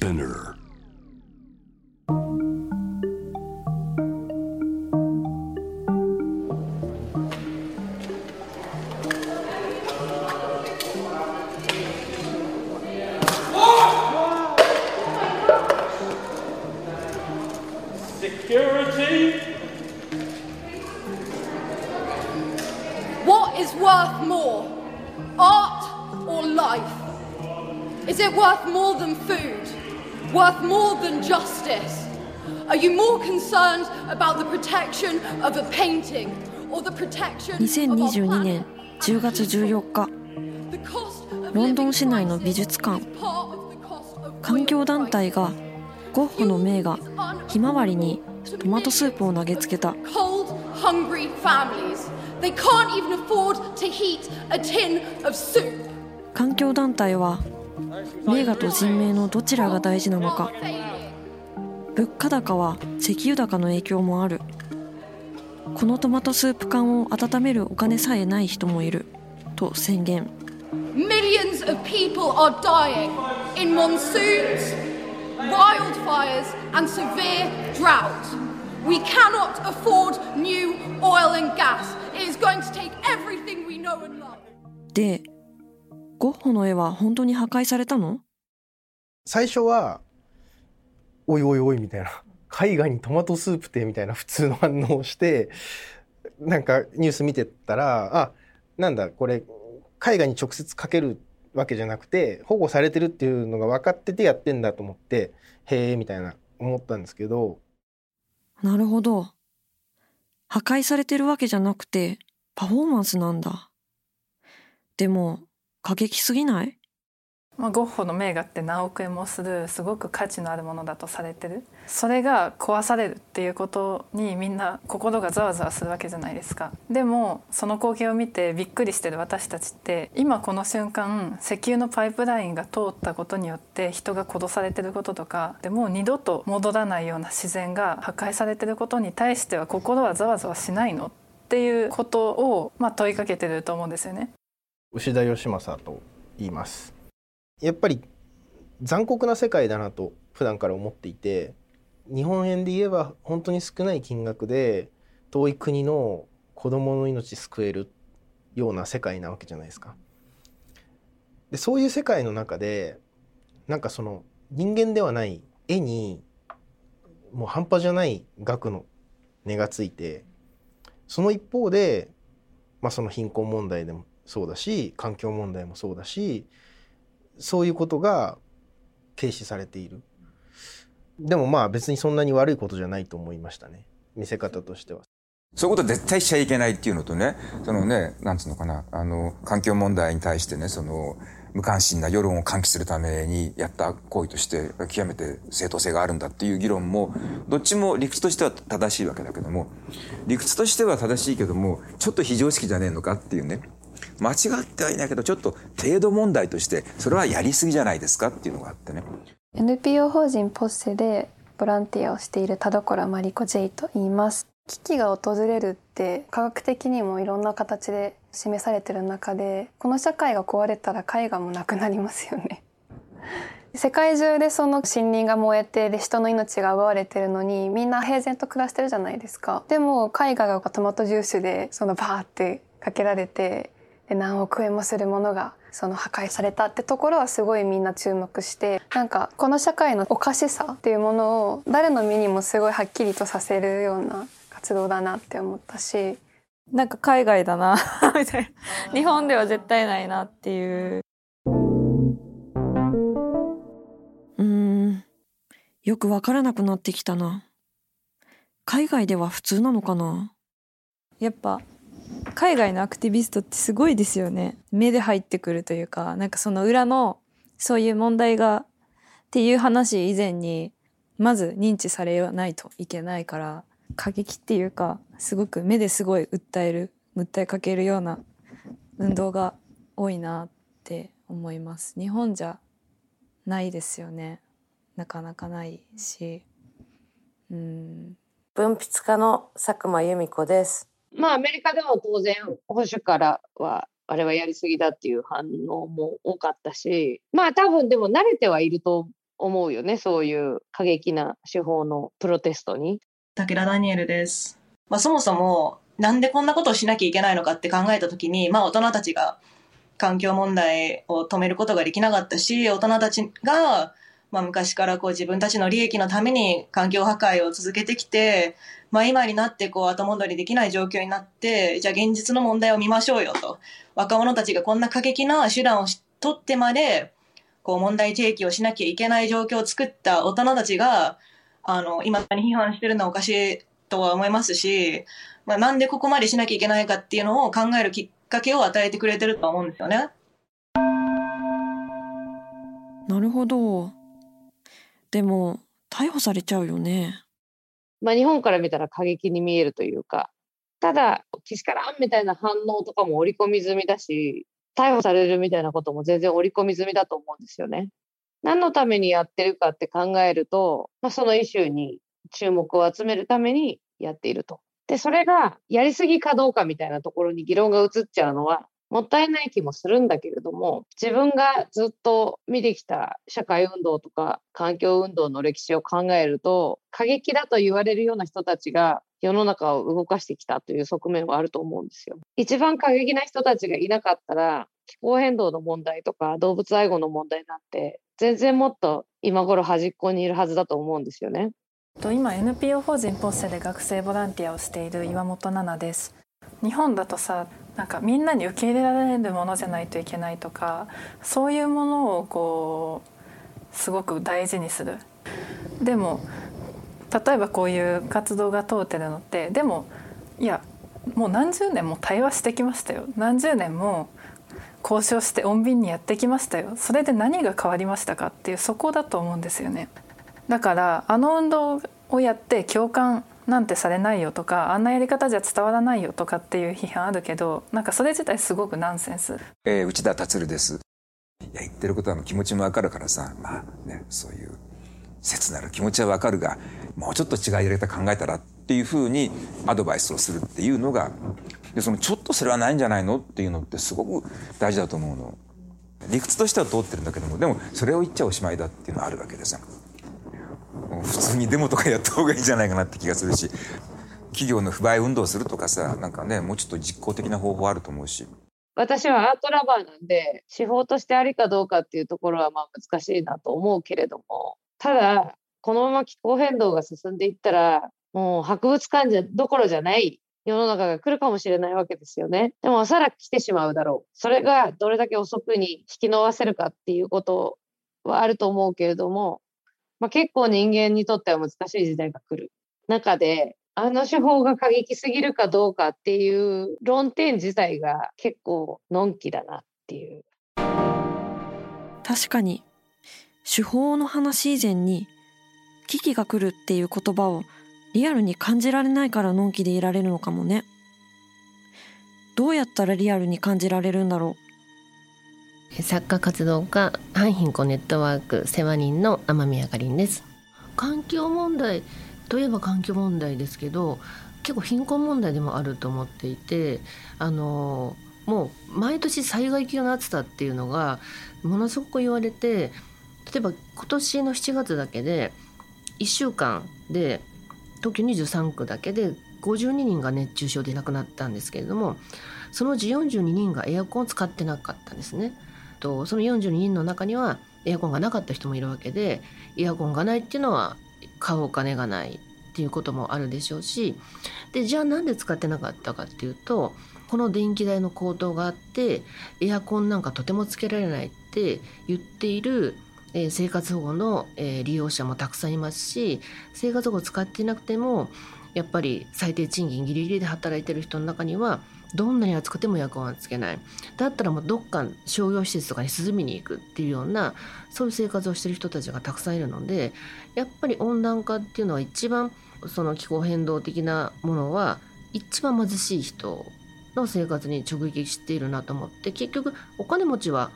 Spinner. 2022 planet? 年10月14日ロンドン市内の美術館環境団体が.ゴッホの名画「ひまわり」にトマトスープを投げつけた. They can't even afford to heat a tin of soup. 環境団体は名画と人命のどちらが大事なのか.物価高は石油高の影響もあるこのトマトスープ缶を温めるお金さえない人もいると宣言 Millions of people are dying in monsoons, wildfires, and severe drought. We cannot afford new oil and gas. It is going to take everything we know and love. でゴッホの絵は本当に破壊されたの最初は「おいおいおい」みたいな「絵画にトマトスープって」みたいな普通の反応をしてなんかニュース見てたらあなんだこれ絵画に直接描けるわけじゃなくて保護されてるっていうのが分かっててやってんだと思ってへえみたいな思ったんですけど。なるほど。破壊されてるわけじゃなくてパフォーマンスなんだ。でも過激すぎない？まあ、ゴッホの名画って何億円もするすごく価値のあるものだとされてる。それが壊されるっていうことにみんな心がざわざわするわけじゃないですか。でもその光景を見てびっくりしてる私たちって今この瞬間石油のパイプラインが通ったことによって人が殺されてることとかでもう二度と戻らないような自然が破壊されてることに対しては心はざわざわしないの？っていうことを、まあ、問いかけてると思うんですよね。牛田義正と言います。やっぱり残酷な世界だなと普段から思っていて日本円で言えば本当に少ない金額で遠い国の子供の命救えるような世界なわけじゃないですか。でそういう世界の中でなんかその人間ではない絵にもう半端じゃない額の値がついてその一方で、まあ、その貧困問題でもそうだし環境問題もそうだしそういうことが軽視されている。でもまあ別にそんなに悪いことじゃないと思いましたね。見せ方としては。そういうことは絶対しちゃいけないっていうのとね、そのね、なんつうのかな、あの、環境問題に対してね、その、無関心な世論を喚起するためにやった行為として極めて正当性があるんだっていう議論も、どっちも理屈としては正しいわけだけども、理屈としては正しいけども、ちょっと非常識じゃねえのかっていうね、間違ってはいないけど、ちょっと程度問題として、それはやりすぎじゃないですかっていうのがあってね。NPO 法人ポッセでボランティアをしている田所真理子 J と言います。危機が訪れるって科学的にもいろんな形で示されてる中でこの社会が壊れたら絵画もなくなりますよね。世界中でその森林が燃えてで人の命が奪われてるのにみんな平然と暮らしてるじゃないですか。でも絵画がトマトジュースでそのバーってかけられてで何億円もするものがその破壊されたってところはすごいみんな注目してなんかこの社会のおかしさっていうものを誰の目にもすごいはっきりとさせるような活動だなって思ったしなんか海外だな みたいな。日本では絶対ないなっていう。うーん。よくわからなくなってきたな。海外では普通なのかな？やっぱ海外のアクティビストってすごいですよね。目で入ってくるというかなんかその裏のそういう問題がっていう話以前にまず認知されないといけないから過激っていうかすごく目ですごい訴える訴えかけるような運動が多いなって思います。日本じゃないですよね。なかなかないし。うん。文筆家の佐久間由美子です。まあアメリカでも当然保守からはあれはやりすぎだっていう反応も多かったしまあ多分でも慣れてはいると思うよね。そういう過激な手法のプロテストに。武田ダニエルです。まあ、そもそも、なんでこんなことをしなきゃいけないのかって考えたときに、まあ、大人たちが環境問題を止めることができなかったし、大人たちが、まあ、昔からこう自分たちの利益のために環境破壊を続けてきて、まあ、今になってこう後戻りできない状況になって、じゃあ現実の問題を見ましょうよと。若者たちがこんな過激な手段を取ってまで、こう問題提起をしなきゃいけない状況を作った大人たちが、あの、今に批判してるのはおかしいとは思いますし、まあ、なんでここまでしなきゃいけないかっていうのを考えるきっかけを与えてくれてると思うんですよね。なるほど。でも、逮捕されちゃうよね。まあ日本から見たら過激に見えるというか、ただ、けしからんみたいな反応とかも織り込み済みだし、逮捕されるみたいなことも全然織り込み済みだと思うんですよね。何のためにやってるかって考えると、まあ、そのイシューに注目を集めるためにやっていると。で、それがやりすぎかどうかみたいなところに議論が移っちゃうのは、もったいない気もするんだけれども、自分がずっと見てきた社会運動とか環境運動の歴史を考えると、過激だと言われるような人たちが世の中を動かしてきたという側面はあると思うんですよ。一番過激な人たちがいなかったら、気候変動の問題とか動物愛護の問題なんて、全然もっと今頃端っこにいるはずだと思うんですよね。今 NPO 法人ポッセで学生ボランティアをしている岩本奈々です日本だとさなんかみんなに受け入れられるものじゃないといけないとかそういうものをこうすごく大事にする。でも例えばこういう活動が通ってるのってでもいやもう何十年も対話してきましたよ。何十年も交渉して穏便にやってきましたよ。それで何が変わりましたかっていうそこだと思うんですよね。だからあの運動をやって共感なんてされないよとかあんなやり方じゃ伝わらないよとかっていう批判あるけどなんかそれ自体すごくナンセンス、えー、内田達です。いや言ってることは気持ちもわかるからさまあねそういう切なる気持ちはわかるがもうちょっと違うやり方考えたらっていうふうにアドバイスをするっていうのがでそのちょっとそれはないんじゃないのっていうのってすごく大事だと思うの。理屈としては通ってるんだけどもでもそれを言っちゃおしまいだっていうのはあるわけでさ普通にデモとかやった方がいいんじゃないかなって気がするし企業の不買運動するとかさなんかねもうちょっと実効的な方法あると思うし私はアートラバーなんで手法としてありかどうかっていうところはまあ難しいなと思うけれどもただこのまま気候変動が進んでいったらもう博物館じゃどころじゃない世の中が来るかもしれないわけですよね。でもおそらく来てしまうだろう。それがどれだけ遅くに引き伸ばせるかっていうことはあると思うけれども、まあ、結構人間にとっては難しい時代が来る。中で、あの手法が過激すぎるかどうかっていう論点自体が結構のんきだなっていう。確かに。手法の話以前に危機が来るっていう言葉をリアルに感じられないからのんきでいられるのかもね。どうやったらリアルに感じられるんだろう。作家活動家反貧困ネットワーク世話人の天宮かりんです環境問題といえば環境問題ですけど結構貧困問題でもあると思っていてあのもう毎年災害級の暑さっていうのがものすごく言われて例えば今年の7月だけで1週間で東京23区だけで52人が熱中症で亡くなったんですけれどもそのうち42人がエアコンを使ってなかったんですね。とその42人の中にはエアコンがなかった人もいるわけでエアコンがないっていうのは買うお金がないっていうこともあるでしょうしでじゃあなんで使ってなかったかっていうとこの電気代の高騰があってエアコンなんかとてもつけられないって言っているえ、生活保護の、え、利用者もたくさんいますし生活保護使っていなくてもやっぱり最低賃金ギリギリで働いてる人の中にはどんなに暑くてもエアコンはつけない。だったらもうどっか商業施設とかに涼みに行くっていうようなそういう生活をしてる人たちがたくさんいるのでやっぱり温暖化っていうのは一番その気候変動的なものは一番貧しい人の生活に直撃しているなと思って結局お金持ちは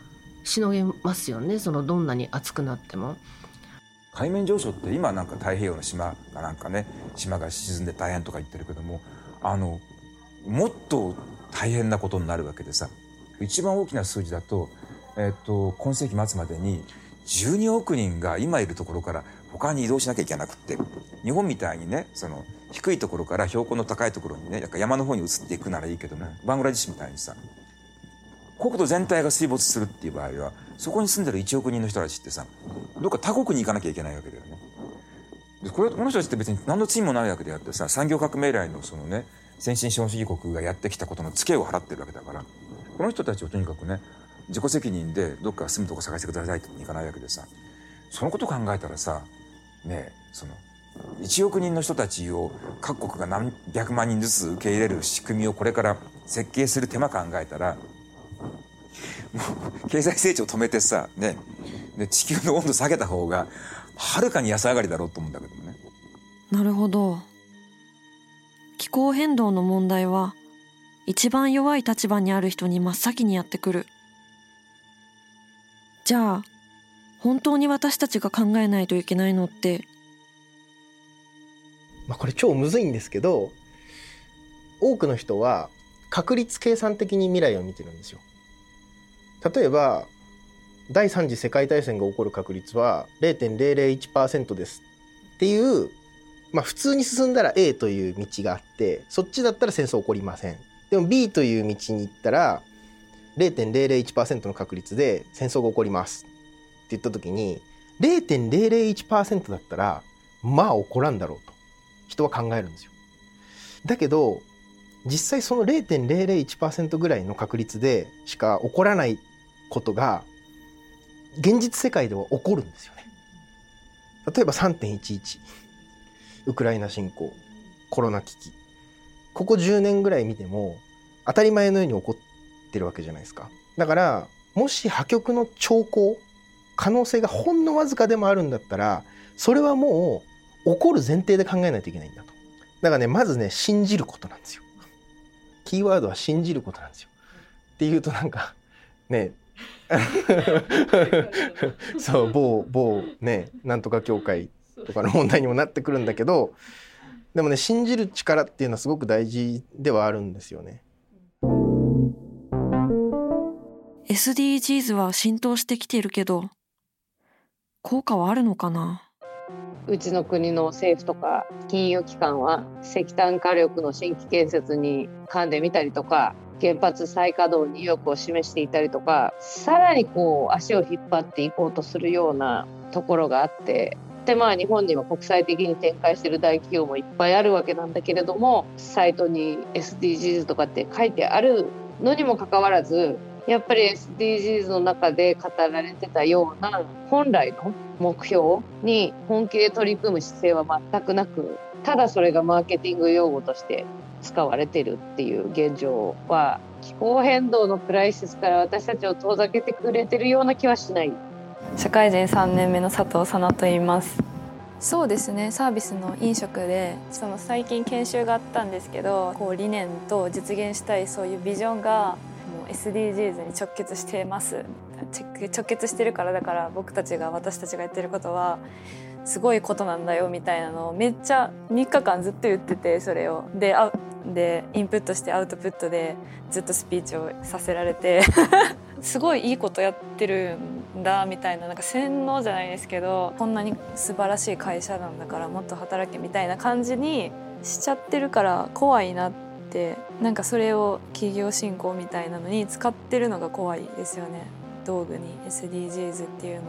しのげますよね。そのどんなに暑くなっても。海面上昇って今なんか太平洋の島がなんかね島が沈んで大変とか言ってるけどもあのもっと大変なことになるわけでさ一番大きな数字だと,、えー、と今世紀末までに12億人が今いるところから他に移動しなきゃいけなくって日本みたいにねその低いところから標高の高いところにね山の方に移っていくならいいけどねバングラデシュみたいにさ国土全体が水没するっていう場合はそこに住んでる1億人の人たちってさどっか他国に行かなきゃいけないわけだよね。でこれこの人たちって別に何の罪もないわけであってさ産業革命以来のそのね先進資本主義国がやってきたことのツケを払ってるわけだからこの人たちをとにかくね自己責任でどっか住むとこ探してくださいっていかないわけでさそのこと考えたらさねその1億人の人たちを各国が何百万人ずつ受け入れる仕組みをこれから設計する手間考えたらもう経済成長止めてさねで地球の温度下げた方がはるかに安上がりだろうと思うんだけどもね。なるほど気候変動の問題は一番弱い立場にある人に真っ先にやってくるじゃあ本当に私たちが考えないといけないのって？まあ、これ超むずいんですけど多くの人は確率計算的に未来を見てるんですよ。例えば第3次世界大戦が起こる確率は0.001%ですっていう、まあ、普通に進んだら A という道があってそっちだったら戦争起こりません。でも B という道に行ったら0.001%の確率で戦争が起こりますって言った時に0.001%だったらまあ起こらんだろうと人は考えるんですよ。だけど実際その0.001%ぐらいの確率でしか起こらないことが現実世界では起こるんですよね。例えば3.11ウクライナ侵攻コロナ危機ここ10年ぐらい見ても当たり前のように起こってるわけじゃないですか。だからもし破局の兆候可能性がほんのわずかでもあるんだったらそれはもう起こる前提で考えないといけないんだと。だからねまずね信じることなんですよ。キーワードは信じることなんですよ。っていうとなんかね そう某某ねなんとか協会とかの問題にもなってくるんだけどでもね信じる力っていうのはすごく大事ではあるんですよね。SDGs は浸透してきているけど効果はあるのかな？うちの国の政府とか金融機関は石炭火力の新規建設に噛んでみたりとか原発再稼働に意欲を示していたりとかさらにこう足を引っ張っていこうとするようなところがあってでまあ日本には国際的に展開してる大企業もいっぱいあるわけなんだけれどもサイトに SDGs とかって書いてあるのにもかかわらずやっぱり SDGs の中で語られてたような本来の目標に本気で取り組む姿勢は全くなくただそれがマーケティング用語として使われてるっていう現状は気候変動のクライシスから私たちを遠ざけてくれてるような気はしない。社会人3年目の佐藤さなと言います。そうですね。サービスの飲食でその最近研修があったんですけどこう理念と実現したいそういうビジョンがもう SDGs に直結してます。直結してるからだから僕たちが私たちがやってることはすごいことなんだよみたいなのをめっちゃ3日間ずっと言っててそれを。であでインプットしてアウトプットでずっとスピーチをさせられて。すごいいいことやってるんだみたいななんか洗脳じゃないですけどこんなに素晴らしい会社なんだからもっと働けみたいな感じにしちゃってるから怖いなってなんかそれを企業振興みたいなのに使ってるのが怖いですよね。道具に SDGs っていうのを。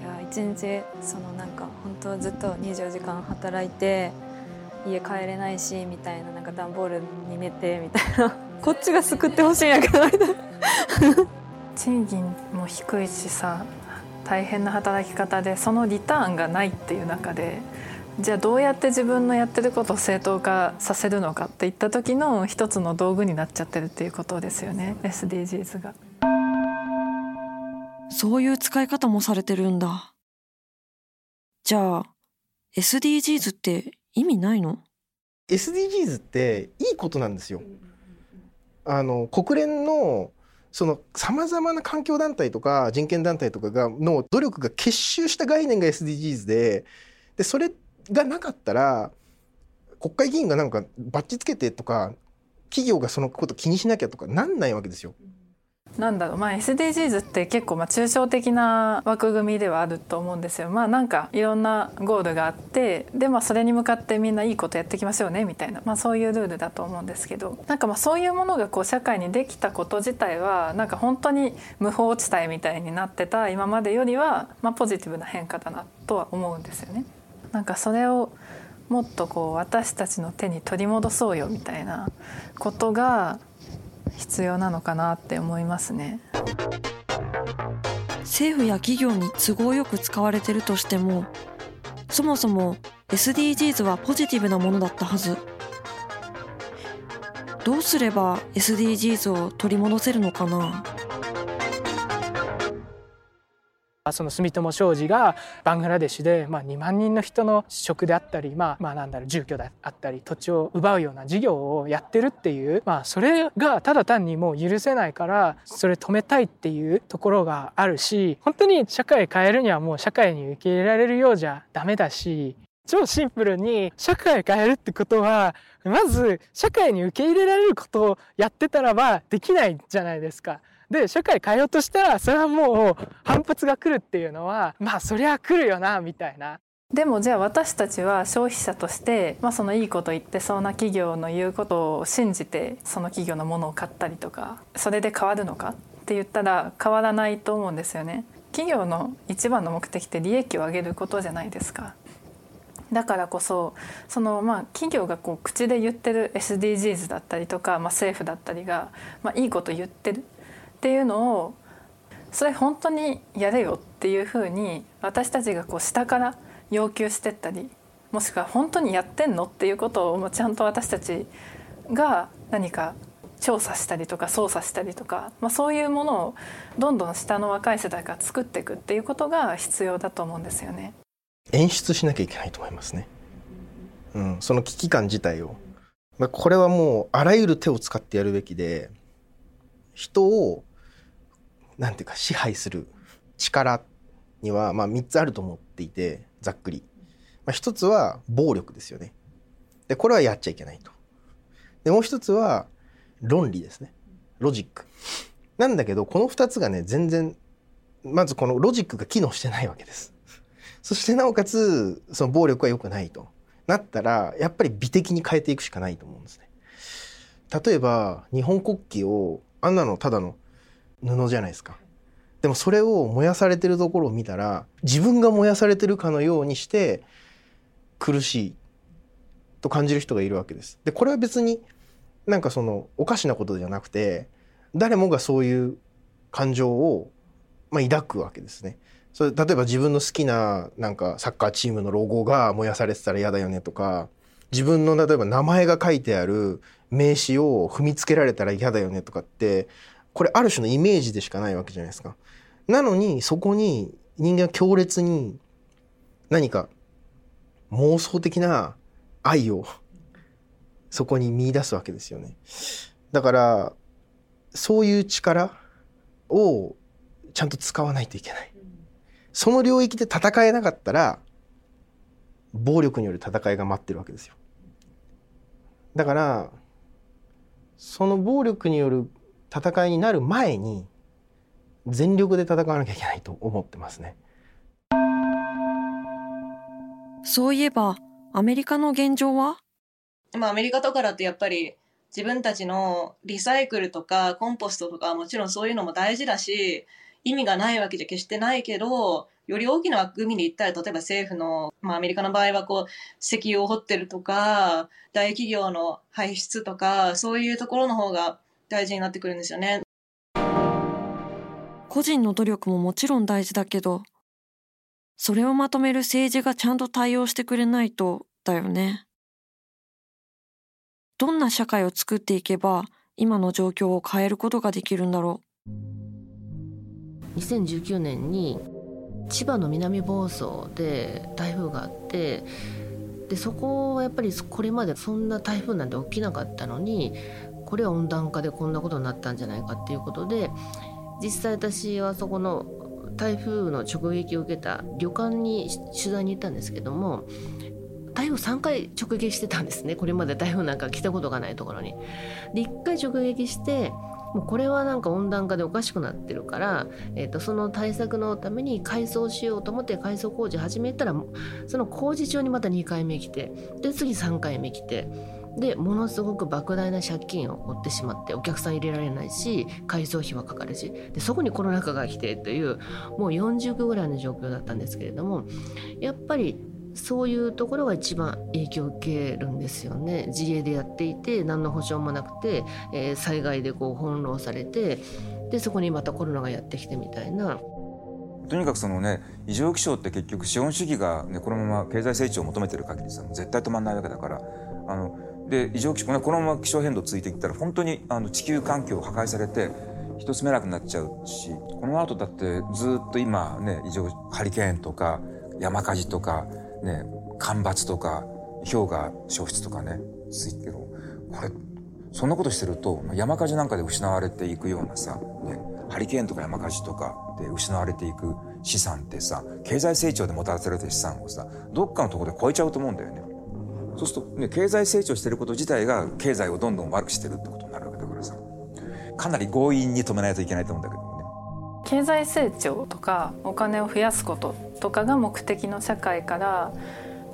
いや一日そのなんか本当ずっと24時間働いて家帰れないしみたいななんか段ボールに寝てみたいな。こっちが救ってほしいんやけどみたいな。賃金も低いしさ大変な働き方でそのリターンがないっていう中でじゃあどうやって自分のやってることを正当化させるのかっていった時の一つの道具になっちゃってるっていうことですよね SDGs が。そういう使い方もされてるんだ。じゃあ SDGs って意味ないの？SDGs っていいことなんですよ。あの国連のそのさまざまな環境団体とか人権団体とかがの努力が結集した概念が SDGs ででそれがなかったら国会議員がなんかバッチつけてとか企業がそのこと気にしなきゃとかなんないわけですよ。なんだろうまあ SDGs って結構まあ抽象的な枠組みではあると思うんですよ。まあなんかいろんなゴールがあってでまあそれに向かってみんないいことやっていきましょうねみたいなまあそういうルールだと思うんですけどなんかまあそういうものがこう社会にできたこと自体はなんか本当に無法地帯みたいになってた今までよりはまあポジティブな変化だなとは思うんですよね。なんかそれをもっとこう私たちの手に取り戻そうよみたいなことが必要なのかなって思いますね。政府や企業に都合よく使われてるとしてもそもそも SDGs はポジティブなものだったはず。どうすれば SDGs を取り戻せるのかな。その住友商事がバングラデシュで、まあ、2万人の人の職であったり、まあ、まあなんだろう住居であったり土地を奪うような事業をやってるっていう、まあ、それがただ単にもう許せないからそれ止めたいっていうところがあるし本当に社会変えるにはもう社会に受け入れられるようじゃダメだし超シンプルに社会変えるってことはまず社会に受け入れられることをやってたらばできないじゃないですか。で社会変えようとしたらそれはもう反発が来るっていうのはまあそりゃ来るよなみたいな。でもじゃあ私たちは消費者として、まあ、そのいいこと言ってそうな企業の言うことを信じてその企業のものを買ったりとかそれで変わるのかって言ったら変わらないと思うんですよね。企業の一番の目的って利益を上げることじゃないですか。だからこそそのまあ企業がこう口で言ってる SDGs だったりとか、まあ、政府だったりが、まあ、いいこと言ってるっていうのをそれ本当にやれよっていうふうに私たちがこう下から要求してったりもしくは本当にやってんのっていうことをもうちゃんと私たちが何か調査したりとか操作したりとか、まあ、そういうものをどんどん下の若い世代が作っていくっていうことが必要だと思うんですよね。演出しなきゃいけないと思いますね。うん、その危機感自体を。まあ、これはもうあらゆる手を使ってやるべきで人をなんていうか支配する力にはまあ3つあると思っていてざっくり、まあ、1つは暴力ですよね。でこれはやっちゃいけないと。でもう1つは論理ですね。ロジック。なんだけどこの2つがね全然まずこのロジックが機能してないわけです。そしてなおかつその暴力は良くないと。なったらやっぱり美的に変えていくしかないと思うんですね。例えば日本国旗をあんなのただの布じゃないですか。でもそれを燃やされてるところを見たら自分が燃やされてるかのようにして苦しいと感じる人がいるわけです。でこれは別になんかそのおかしなことじゃなくて誰もがそういう感情を、まあ、抱くわけですね。それ例えば自分の好きななんかサッカーチームのロゴが燃やされてたら嫌だよねとか自分の例えば名前が書いてある名刺を踏みつけられたら嫌だよねとかってこれある種のイメージでしかないわけじゃないですか。なのにそこに人間は強烈に何か妄想的な愛をそこに見出すわけですよね。だからそういう力をちゃんと使わないといけない。その領域で戦えなかったら暴力による戦いが待ってるわけですよ。だからその暴力による戦いになる前に全力で戦わなきゃいけないと思ってますね。そういえばアメリカの現状は？まあアメリカとかだとやっぱり自分たちのリサイクルとかコンポストとかもちろんそういうのも大事だし意味がないわけじゃ決してないけどより大きな枠組みで言ったら例えば政府の、まあ、アメリカの場合はこう石油を掘ってるとか大企業の排出とかそういうところの方が大事になってくるんですよね。個人の努力ももちろん大事だけど、それをまとめる政治がちゃんと対応してくれないとだよね。どんな社会を作っていけば今の状況を変えることができるんだろう。2019年に千葉の南房総で台風があってでそこはやっぱりこれまでそんな台風なんて起きなかったのにこれは温暖化でこんなことになったんじゃないかっていうことで実際私はそこの台風の直撃を受けた旅館に取材に行ったんですけども台風3回直撃してたんですねこれまで台風なんか来たことがないところに。で1回直撃してもうこれはなんか温暖化でおかしくなってるから、えー、とその対策のために改装しようと思って改装工事始めたらその工事中にまた2回目来てで次3回目来てでものすごく莫大な借金を負ってしまってお客さん入れられないし改装費はかかるしでそこにコロナ禍が来てというもう40ぐらいの状況だったんですけれどもやっぱりそういうところが一番影響を受けるんですよね自営でやっていて何の保証もなくて、えー、災害でこう翻弄されてでそこにまたコロナがやってきてみたいな。とにかくそのね異常気象って結局資本主義が、ね、このまま経済成長を求めてる限りさ絶対止まんないわけだからあので異常気象このまま気象変動続いていったら本当にあの地球環境破壊されて人住めなくなっちゃうしこの後だってずっと今ね異常ハリケーンとか山火事とかね、干ばつとか、氷河消失とかね、ついてる。これ、そんなことしてると、山火事なんかで失われていくようなさ、ね、ハリケーンとか山火事とかで失われていく資産ってさ、経済成長でもたらされてる資産をさ、どっかのところで超えちゃうと思うんだよね。そうすると、ね、経済成長してること自体が経済をどんどん悪くしてるってことになるわけだからさ、かなり強引に止めないといけないと思うんだけどね。経済成長とかお金を増やすこととかが目的の社会から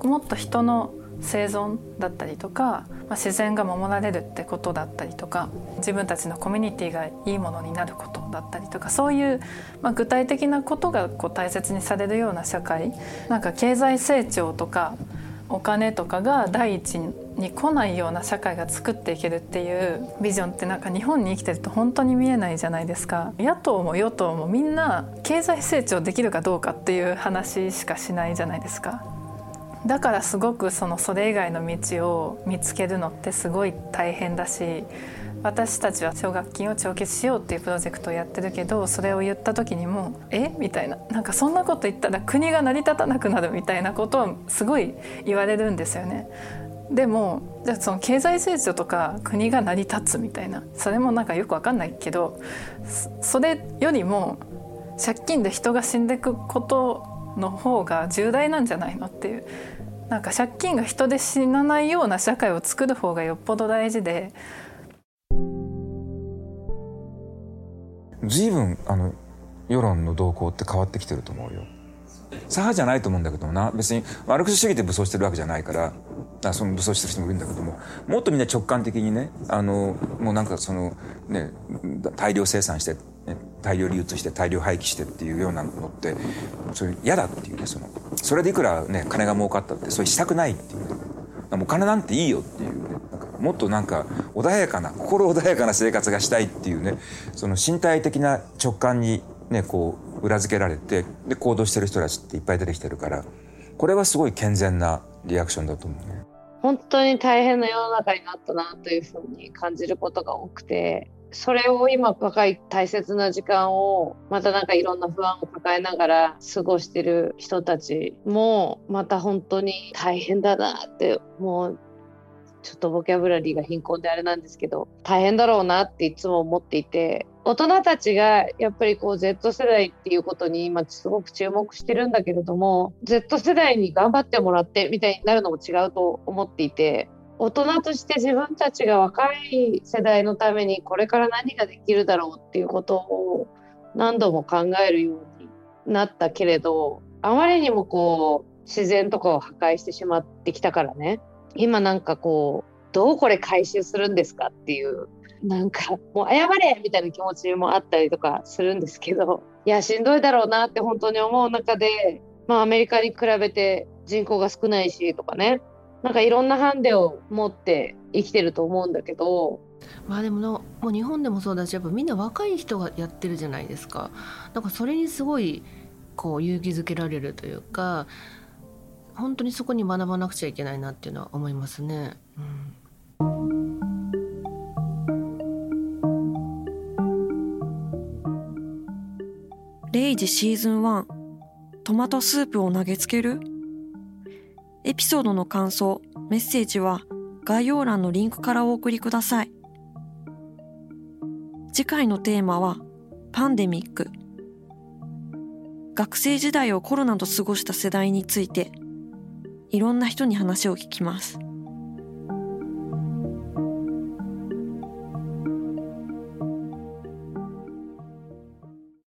もっと人の生存だったりとか、まあ、自然が守られるってことだったりとか自分たちのコミュニティがいいものになることだったりとかそういう、まあ、具体的なことがこう大切にされるような社会なんか経済成長とかお金とかが第一に来ないような社会が作っていけるっていうビジョンってなんか日本に生きてると本当に見えないじゃないですか。野党も与党もみんな経済成長できるかどうかっていう話しかしないじゃないですか。だからすごくそのそれ以外の道を見つけるのってすごい大変だし私たちは奨学金を帳消ししようっていうプロジェクトをやってるけどそれを言った時にも「え？みたいな。なんかそんなこと言ったら国が成り立たなくなるみたいなことをすごい言われるんですよね。でもじゃあその経済成長とか国が成り立つみたいな。それもなんかよく分かんないけどそれよりも借金で人が死んでいくことの方が重大なんじゃないのっていう。なんか借金が人で死なないような社会を作る方がよっぽど大事で随分あの世論の動向って変わってきてると思うよ。左派じゃないと思うんだけどな。別にマルクス主義で武装してるわけじゃないから。あその武装してる人もいるんだけども。もっとみんな直感的にねあのもうなんかそのね大量生産して、ね、大量流通して大量廃棄してっていうようなのってそれ嫌だっていうねその。それでいくらね金が儲かったってそれしたくないっていう、ね、もう金なんていいよって。もっとなんか穏やかな心穏やかな生活がしたいっていうねその身体的な直感にねこう裏付けられてで行動してる人たちっていっぱい出てきてるからこれはすごい健全なリアクションだと思うね。本当に大変な世の中になったなというふうに感じることが多くてそれを今若い大切な時間をまたなんかいろんな不安を抱えながら過ごしてる人たちもまた本当に大変だなってもうちょっとボキャブラリーが貧困であれなんですけど大変だろうなっていつも思っていて大人たちがやっぱりこう Z 世代っていうことに今すごく注目してるんだけれども Z 世代に頑張ってもらってみたいになるのも違うと思っていて大人として自分たちが若い世代のためにこれから何ができるだろうっていうことを何度も考えるようになったけれどあまりにもこう自然とかを破壊してしまってきたからね。今なんかこうどうこれ回収するんですかっていうなんかもう謝れみたいな気持ちもあったりとかするんですけどいやしんどいだろうなって本当に思う中で、まあ、アメリカに比べて人口が少ないしとかね。なんかいろんなハンデを持って生きてると思うんだけど。まあでものもう日本でもそうだしやっぱみんな若い人がやってるじゃないですか。なんかそれにすごいこう勇気づけられるというか本当にそこに学ばなくちゃいけないなっていうのは思いますね。うんレイジシーズン1トマトスープを投げつける？エピソードの感想、メッセージは概要欄のリンクからお送りください。次回のテーマはパンデミック。学生時代をコロナと過ごした世代についていろんな人に話を聞きます。